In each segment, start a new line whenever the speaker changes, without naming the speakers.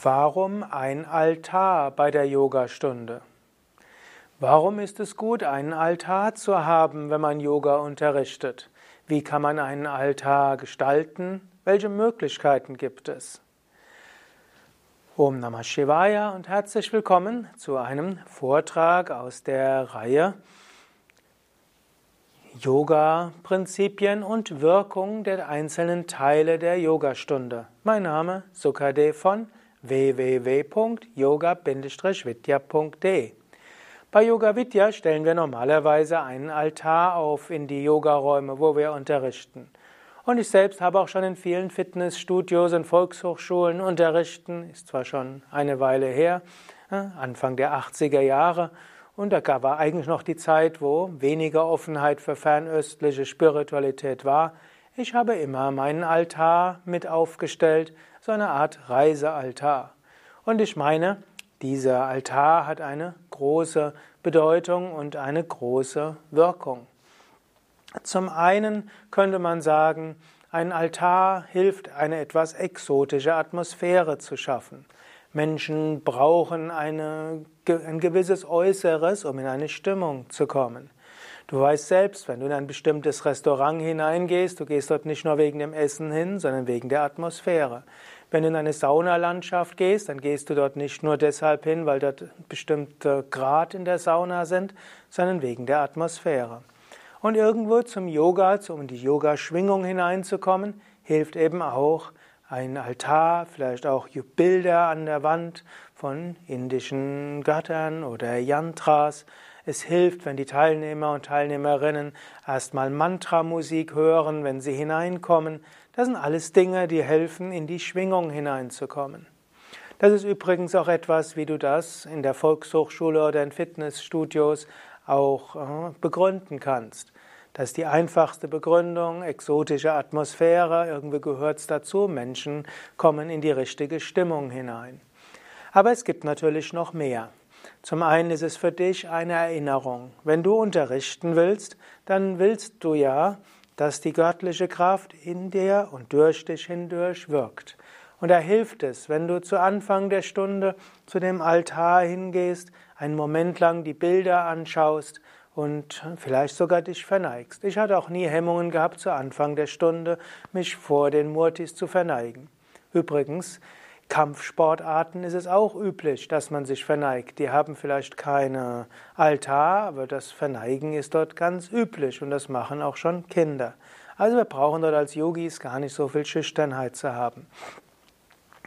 Warum ein Altar bei der Yogastunde? Warum ist es gut, einen Altar zu haben, wenn man Yoga unterrichtet? Wie kann man einen Altar gestalten? Welche Möglichkeiten gibt es? Om Namah Shivaya und herzlich willkommen zu einem Vortrag aus der Reihe Yoga-Prinzipien und Wirkung der einzelnen Teile der Yogastunde. Mein Name Sukadev von www.yoga-vidya.de. Bei Yoga Vidya stellen wir normalerweise einen Altar auf in die Yogaräume, wo wir unterrichten. Und ich selbst habe auch schon in vielen Fitnessstudios und Volkshochschulen unterrichten, ist zwar schon eine Weile her, Anfang der 80er Jahre, und da war eigentlich noch die Zeit, wo weniger Offenheit für fernöstliche Spiritualität war. Ich habe immer meinen Altar mit aufgestellt, so eine Art Reisealtar. Und ich meine, dieser Altar hat eine große Bedeutung und eine große Wirkung. Zum einen könnte man sagen, ein Altar hilft, eine etwas exotische Atmosphäre zu schaffen. Menschen brauchen eine, ein gewisses Äußeres, um in eine Stimmung zu kommen. Du weißt selbst, wenn du in ein bestimmtes Restaurant hineingehst, du gehst dort nicht nur wegen dem Essen hin, sondern wegen der Atmosphäre. Wenn du in eine Saunalandschaft gehst, dann gehst du dort nicht nur deshalb hin, weil dort bestimmte Grad in der Sauna sind, sondern wegen der Atmosphäre. Und irgendwo zum Yoga, um in die Yoga-Schwingung hineinzukommen, hilft eben auch ein Altar, vielleicht auch Bilder an der Wand von indischen Göttern oder Yantras. Es hilft, wenn die Teilnehmer und Teilnehmerinnen erstmal Mantramusik hören, wenn sie hineinkommen. Das sind alles Dinge, die helfen, in die Schwingung hineinzukommen. Das ist übrigens auch etwas, wie du das in der Volkshochschule oder in Fitnessstudios auch äh, begründen kannst. Das ist die einfachste Begründung, exotische Atmosphäre, irgendwie gehört es dazu, Menschen kommen in die richtige Stimmung hinein. Aber es gibt natürlich noch mehr. Zum einen ist es für dich eine Erinnerung. Wenn du unterrichten willst, dann willst du ja dass die göttliche Kraft in dir und durch dich hindurch wirkt. Und da hilft es, wenn du zu Anfang der Stunde zu dem Altar hingehst, einen Moment lang die Bilder anschaust und vielleicht sogar dich verneigst. Ich hatte auch nie Hemmungen gehabt, zu Anfang der Stunde mich vor den Murtis zu verneigen. Übrigens, Kampfsportarten ist es auch üblich, dass man sich verneigt. Die haben vielleicht keine Altar, aber das Verneigen ist dort ganz üblich und das machen auch schon Kinder. Also wir brauchen dort als Yogis gar nicht so viel Schüchternheit zu haben.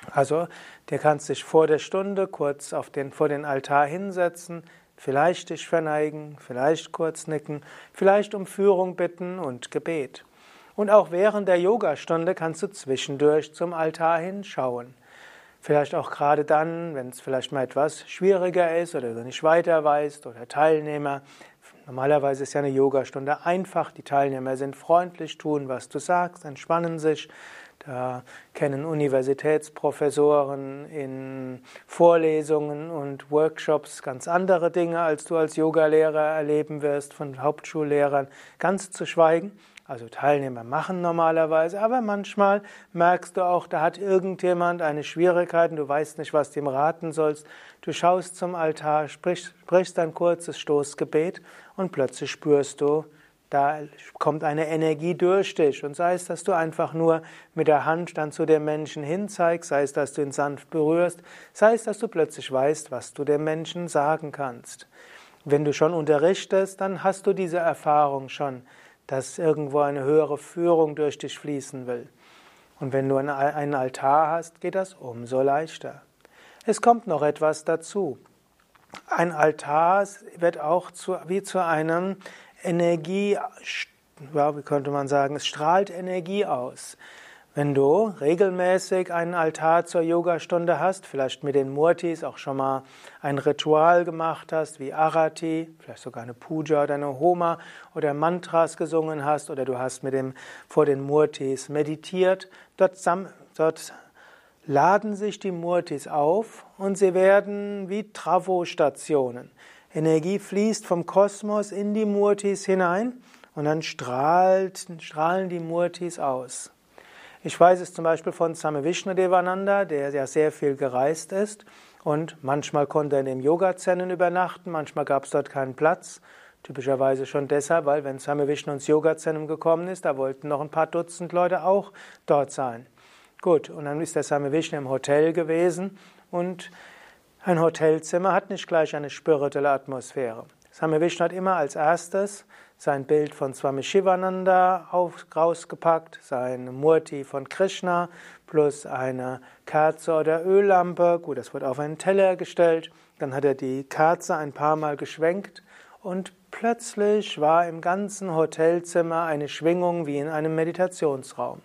Also, der kannst dich vor der Stunde kurz auf den, vor den Altar hinsetzen, vielleicht dich verneigen, vielleicht kurz nicken, vielleicht um Führung bitten und Gebet. Und auch während der Yogastunde kannst du zwischendurch zum Altar hinschauen. Vielleicht auch gerade dann, wenn es vielleicht mal etwas schwieriger ist oder du nicht weiter weißt oder Teilnehmer. Normalerweise ist ja eine Yogastunde einfach. Die Teilnehmer sind freundlich, tun, was du sagst, entspannen sich. Da kennen Universitätsprofessoren in Vorlesungen und Workshops ganz andere Dinge, als du als Yogalehrer erleben wirst, von Hauptschullehrern ganz zu schweigen. Also Teilnehmer machen normalerweise, aber manchmal merkst du auch, da hat irgendjemand eine Schwierigkeit und du weißt nicht, was du ihm raten sollst. Du schaust zum Altar, sprichst, sprichst ein kurzes Stoßgebet und plötzlich spürst du, da kommt eine Energie durch dich. Und sei es, dass du einfach nur mit der Hand dann zu dem Menschen hinzeigst, sei es, dass du ihn sanft berührst, sei es, dass du plötzlich weißt, was du dem Menschen sagen kannst. Wenn du schon unterrichtest, dann hast du diese Erfahrung schon dass irgendwo eine höhere Führung durch dich fließen will. Und wenn du einen Altar hast, geht das umso leichter. Es kommt noch etwas dazu. Ein Altar wird auch zu, wie zu einem Energie, ja, wie könnte man sagen, es strahlt Energie aus. Wenn du regelmäßig einen Altar zur Yogastunde hast, vielleicht mit den Murtis auch schon mal ein Ritual gemacht hast, wie Arati, vielleicht sogar eine Puja oder eine Homa oder Mantras gesungen hast oder du hast mit dem, vor den Murtis meditiert, dort, dort laden sich die Murtis auf und sie werden wie Travostationen. Energie fließt vom Kosmos in die Murtis hinein und dann strahlt, strahlen die Murtis aus. Ich weiß es zum Beispiel von Same Vishnudevananda, der ja sehr viel gereist ist und manchmal konnte er in den Yogazennen übernachten, manchmal gab es dort keinen Platz. Typischerweise schon deshalb, weil wenn Same Vishnu ins Yogazentrum gekommen ist, da wollten noch ein paar Dutzend Leute auch dort sein. Gut, und dann ist der Same Vishnu im Hotel gewesen und ein Hotelzimmer hat nicht gleich eine spirituelle Atmosphäre. Same Vishnu hat immer als erstes sein Bild von Swami Shivananda rausgepackt, sein Murti von Krishna plus eine Kerze oder Öllampe. Gut, das wird auf einen Teller gestellt. Dann hat er die Kerze ein paar Mal geschwenkt und plötzlich war im ganzen Hotelzimmer eine Schwingung wie in einem Meditationsraum.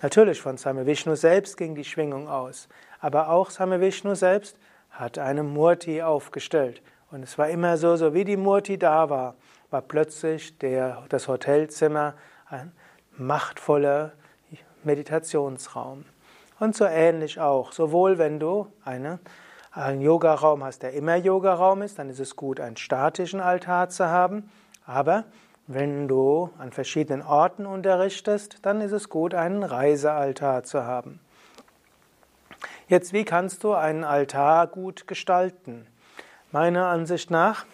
Natürlich von Same Vishnu selbst ging die Schwingung aus, aber auch Same Vishnu selbst hat eine Murti aufgestellt. Und es war immer so, so wie die Murti da war, war plötzlich der, das Hotelzimmer ein machtvoller Meditationsraum. Und so ähnlich auch, sowohl wenn du eine, einen Yogaraum hast, der immer Yogaraum ist, dann ist es gut, einen statischen Altar zu haben, aber wenn du an verschiedenen Orten unterrichtest, dann ist es gut, einen Reisealtar zu haben. Jetzt, wie kannst du einen Altar gut gestalten? Meiner Ansicht nach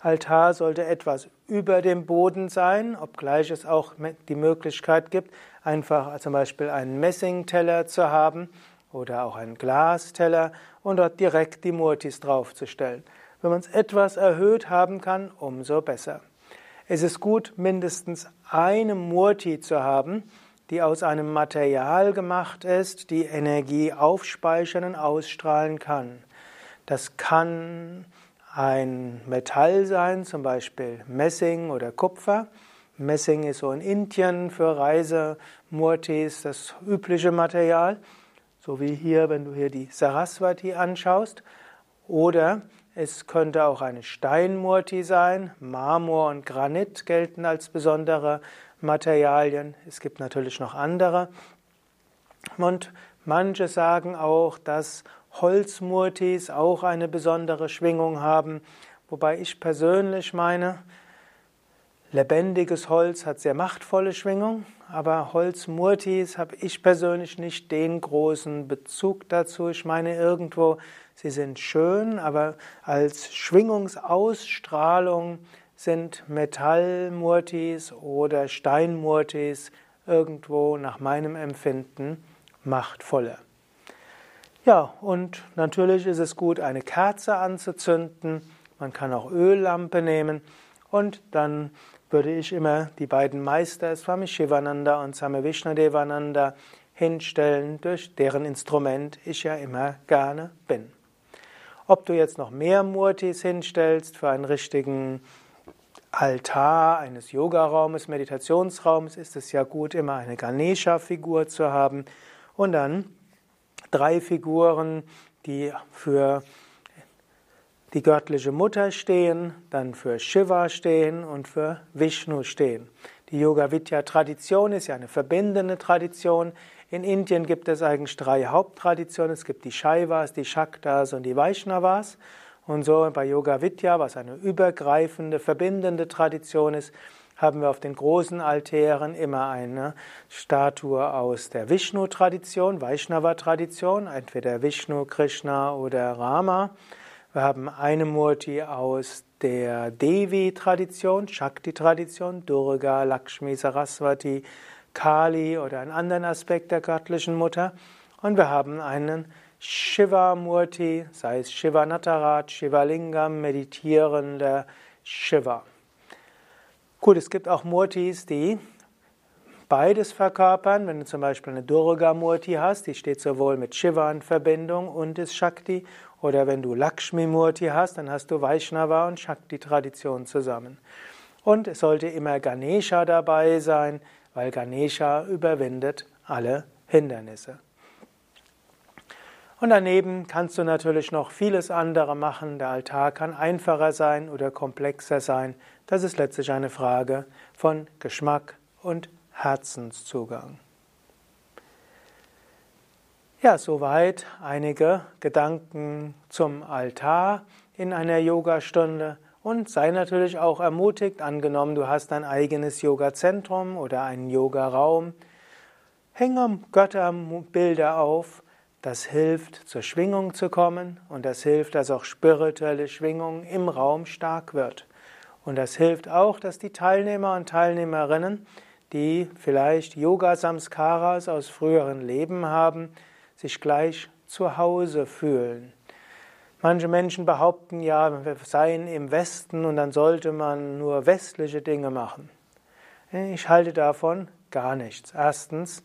Altar sollte etwas über dem Boden sein, obgleich es auch die Möglichkeit gibt, einfach zum Beispiel einen Messingteller zu haben oder auch einen Glasteller und dort direkt die Murtis draufzustellen. Wenn man es etwas erhöht haben kann, umso besser. Es ist gut, mindestens eine Murti zu haben, die aus einem Material gemacht ist, die Energie aufspeichern und ausstrahlen kann. Das kann ein Metall sein, zum Beispiel Messing oder Kupfer. Messing ist so in Indien für Reisemurtis das übliche Material, so wie hier, wenn du hier die Saraswati anschaust. Oder es könnte auch eine Steinmurti sein. Marmor und Granit gelten als besondere Materialien. Es gibt natürlich noch andere. Und manche sagen auch, dass Holzmurtis auch eine besondere Schwingung haben, wobei ich persönlich meine, lebendiges Holz hat sehr machtvolle Schwingung, aber Holzmurtis habe ich persönlich nicht den großen Bezug dazu. Ich meine irgendwo, sie sind schön, aber als Schwingungsausstrahlung sind Metallmurtis oder Steinmurtis irgendwo nach meinem Empfinden machtvoller. Ja, und natürlich ist es gut, eine Kerze anzuzünden. Man kann auch Öllampe nehmen. Und dann würde ich immer die beiden Meister, Swami Shivananda und Swami Vishnadevananda, hinstellen, durch deren Instrument ich ja immer gerne bin. Ob du jetzt noch mehr Murtis hinstellst für einen richtigen Altar eines Yogaraumes, Meditationsraums, ist es ja gut, immer eine Ganesha-Figur zu haben und dann drei Figuren, die für die göttliche Mutter stehen, dann für Shiva stehen und für Vishnu stehen. Die Yoga Vidya Tradition ist ja eine verbindende Tradition. In Indien gibt es eigentlich drei Haupttraditionen. Es gibt die Shaivas, die Shaktas und die Vaishnavas. Und so bei Yoga Vidya, was eine übergreifende, verbindende Tradition ist, haben wir auf den großen Altären immer eine Statue aus der Vishnu-Tradition, Vaishnava-Tradition, entweder Vishnu, Krishna oder Rama. Wir haben eine Murti aus der Devi-Tradition, Shakti-Tradition, Durga, Lakshmi, Saraswati, Kali oder einen anderen Aspekt der göttlichen Mutter. Und wir haben einen Shiva-Murti, sei es Shiva Nataraj, Shiva Lingam, meditierender Shiva. Gut, es gibt auch Murtis, die beides verkörpern. Wenn du zum Beispiel eine Durga-Murti hast, die steht sowohl mit Shiva in Verbindung und ist Shakti. Oder wenn du Lakshmi-Murti hast, dann hast du Vaishnava und Shakti-Tradition zusammen. Und es sollte immer Ganesha dabei sein, weil Ganesha überwindet alle Hindernisse. Und daneben kannst du natürlich noch vieles andere machen. Der Altar kann einfacher sein oder komplexer sein. Das ist letztlich eine Frage von Geschmack und Herzenszugang. Ja, soweit einige Gedanken zum Altar in einer Yogastunde und sei natürlich auch ermutigt, angenommen du hast ein eigenes Yogazentrum oder einen Yogaraum, Hänge Götterbilder auf, das hilft, zur Schwingung zu kommen und das hilft, dass auch spirituelle Schwingung im Raum stark wird. Und das hilft auch, dass die Teilnehmer und Teilnehmerinnen, die vielleicht Yoga-Samskaras aus früheren Leben haben, sich gleich zu Hause fühlen. Manche Menschen behaupten ja, wir seien im Westen und dann sollte man nur westliche Dinge machen. Ich halte davon gar nichts. Erstens,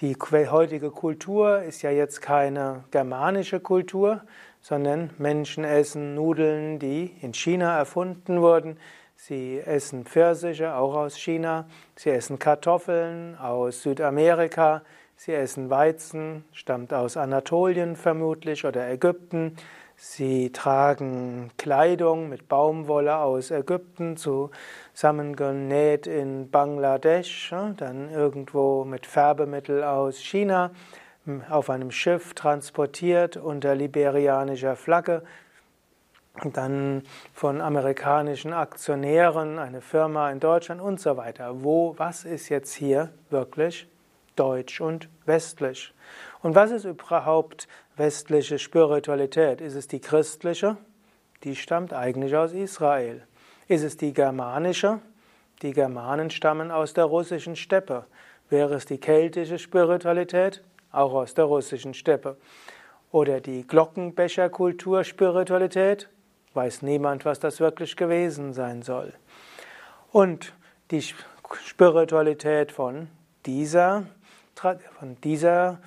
die heutige Kultur ist ja jetzt keine germanische Kultur, sondern Menschen essen Nudeln, die in China erfunden wurden. Sie essen Pfirsiche, auch aus China. Sie essen Kartoffeln aus Südamerika. Sie essen Weizen, stammt aus Anatolien vermutlich oder Ägypten. Sie tragen Kleidung mit Baumwolle aus Ägypten, zusammengenäht in Bangladesch, dann irgendwo mit Färbemittel aus China, auf einem Schiff transportiert unter liberianischer Flagge, dann von amerikanischen Aktionären, eine Firma in Deutschland und so weiter. Wo, was ist jetzt hier wirklich deutsch und westlich? Und was ist überhaupt westliche Spiritualität? Ist es die christliche? Die stammt eigentlich aus Israel. Ist es die germanische? Die Germanen stammen aus der russischen Steppe. Wäre es die keltische Spiritualität? Auch aus der russischen Steppe. Oder die Glockenbecherkultur Spiritualität? Weiß niemand, was das wirklich gewesen sein soll. Und die Spiritualität von dieser, von dieser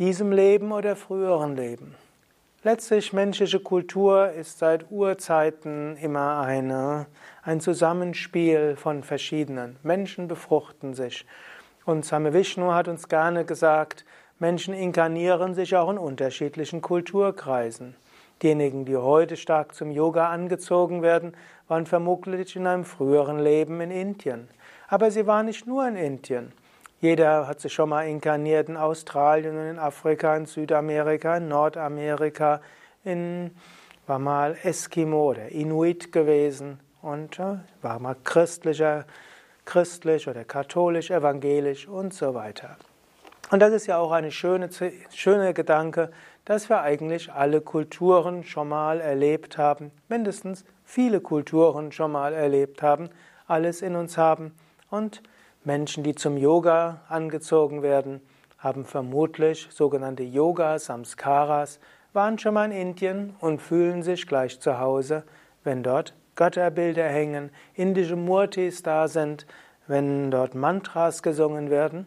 diesem Leben oder früheren Leben. Letztlich menschliche Kultur ist seit Urzeiten immer eine, ein Zusammenspiel von verschiedenen. Menschen befruchten sich. Und Same Vishnu hat uns gerne gesagt, Menschen inkarnieren sich auch in unterschiedlichen Kulturkreisen. Diejenigen, die heute stark zum Yoga angezogen werden, waren vermutlich in einem früheren Leben in Indien. Aber sie waren nicht nur in Indien. Jeder hat sich schon mal inkarniert in Australien und in Afrika, in Südamerika, in Nordamerika, in, war mal Eskimo oder Inuit gewesen und äh, war mal christlicher, christlich oder katholisch, evangelisch und so weiter. Und das ist ja auch eine schöne, schöne Gedanke, dass wir eigentlich alle Kulturen schon mal erlebt haben, mindestens viele Kulturen schon mal erlebt haben, alles in uns haben und Menschen, die zum Yoga angezogen werden, haben vermutlich sogenannte Yoga-Samskaras, waren schon mal in Indien und fühlen sich gleich zu Hause, wenn dort Götterbilder hängen, indische Murtis da sind, wenn dort Mantras gesungen werden.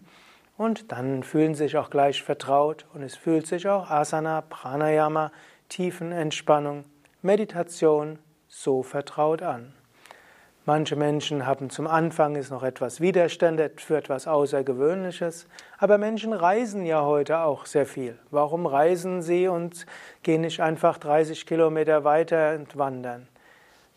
Und dann fühlen sich auch gleich vertraut und es fühlt sich auch Asana, Pranayama, Tiefenentspannung, Meditation so vertraut an. Manche Menschen haben zum Anfang ist noch etwas Widerstände für etwas Außergewöhnliches, aber Menschen reisen ja heute auch sehr viel. Warum reisen sie und gehen nicht einfach 30 Kilometer weiter und wandern?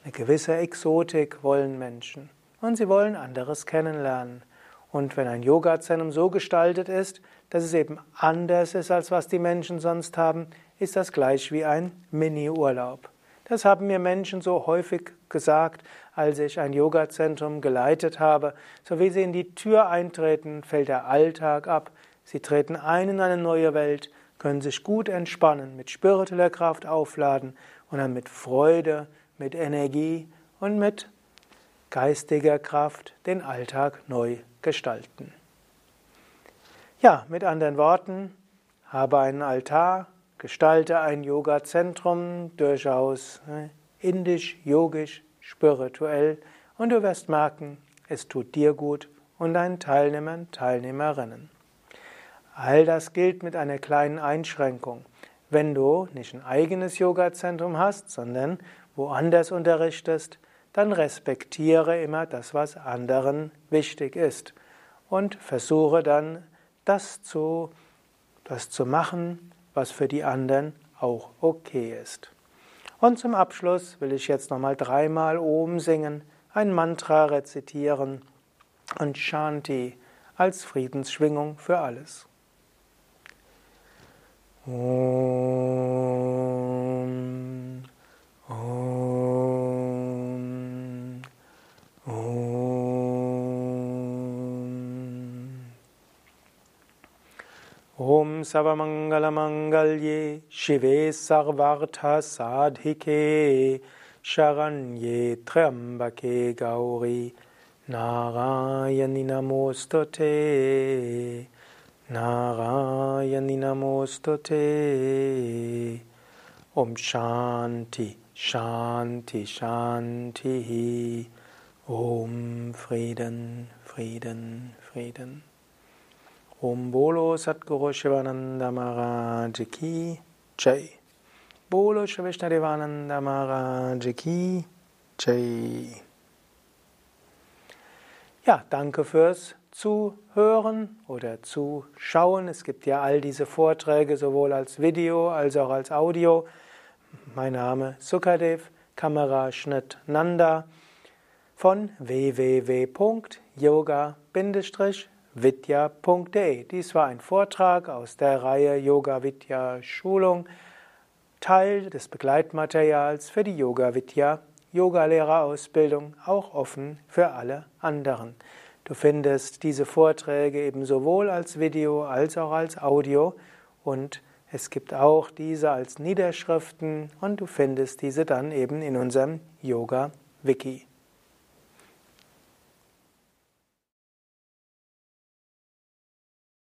Eine gewisse Exotik wollen Menschen und sie wollen anderes kennenlernen. Und wenn ein Yoga-Zentrum so gestaltet ist, dass es eben anders ist, als was die Menschen sonst haben, ist das gleich wie ein Mini-Urlaub. Das haben mir Menschen so häufig gesagt, als ich ein Yoga-Zentrum geleitet habe. So wie sie in die Tür eintreten, fällt der Alltag ab. Sie treten ein in eine neue Welt, können sich gut entspannen, mit spiritueller Kraft aufladen und dann mit Freude, mit Energie und mit geistiger Kraft den Alltag neu gestalten. Ja, mit anderen Worten, habe einen Altar, gestalte ein Yoga-Zentrum, durchaus ne, indisch, yogisch, spirituell und du wirst merken, es tut dir gut und deinen Teilnehmern, Teilnehmerinnen. All das gilt mit einer kleinen Einschränkung. Wenn du nicht ein eigenes Yoga-Zentrum hast, sondern woanders unterrichtest, dann respektiere immer das, was anderen wichtig ist und versuche dann das zu, das zu machen, was für die anderen auch okay ist. Und zum Abschluss will ich jetzt nochmal dreimal Om singen, ein Mantra rezitieren und Shanti als Friedensschwingung für alles. Om, Om, Om Savamangalamangalye Shive Sarvartha Sadhike Sharanye Triambake Gauri Narayani Namostate Narayani Namostate Om Shanti Shanti Shanti. Om Frieden Frieden Frieden Om Bolo Satguru Shivananda Maharaj Ki Jai. Bolo Shri Vishnadevananda Maharaj Ki Jai. Ja, danke fürs Zuhören oder Zuschauen. Es gibt ja all diese Vorträge sowohl als Video als auch als Audio. Mein Name Sukadev, Kameraschnitt Nanda von www.yoga- vidya.de. Dies war ein Vortrag aus der Reihe Yoga Vidya Schulung, Teil des Begleitmaterials für die Yoga Vidya Yogalehrerausbildung, auch offen für alle anderen. Du findest diese Vorträge eben sowohl als Video als auch als Audio und es gibt auch diese als Niederschriften und du findest diese dann eben in unserem Yoga Wiki.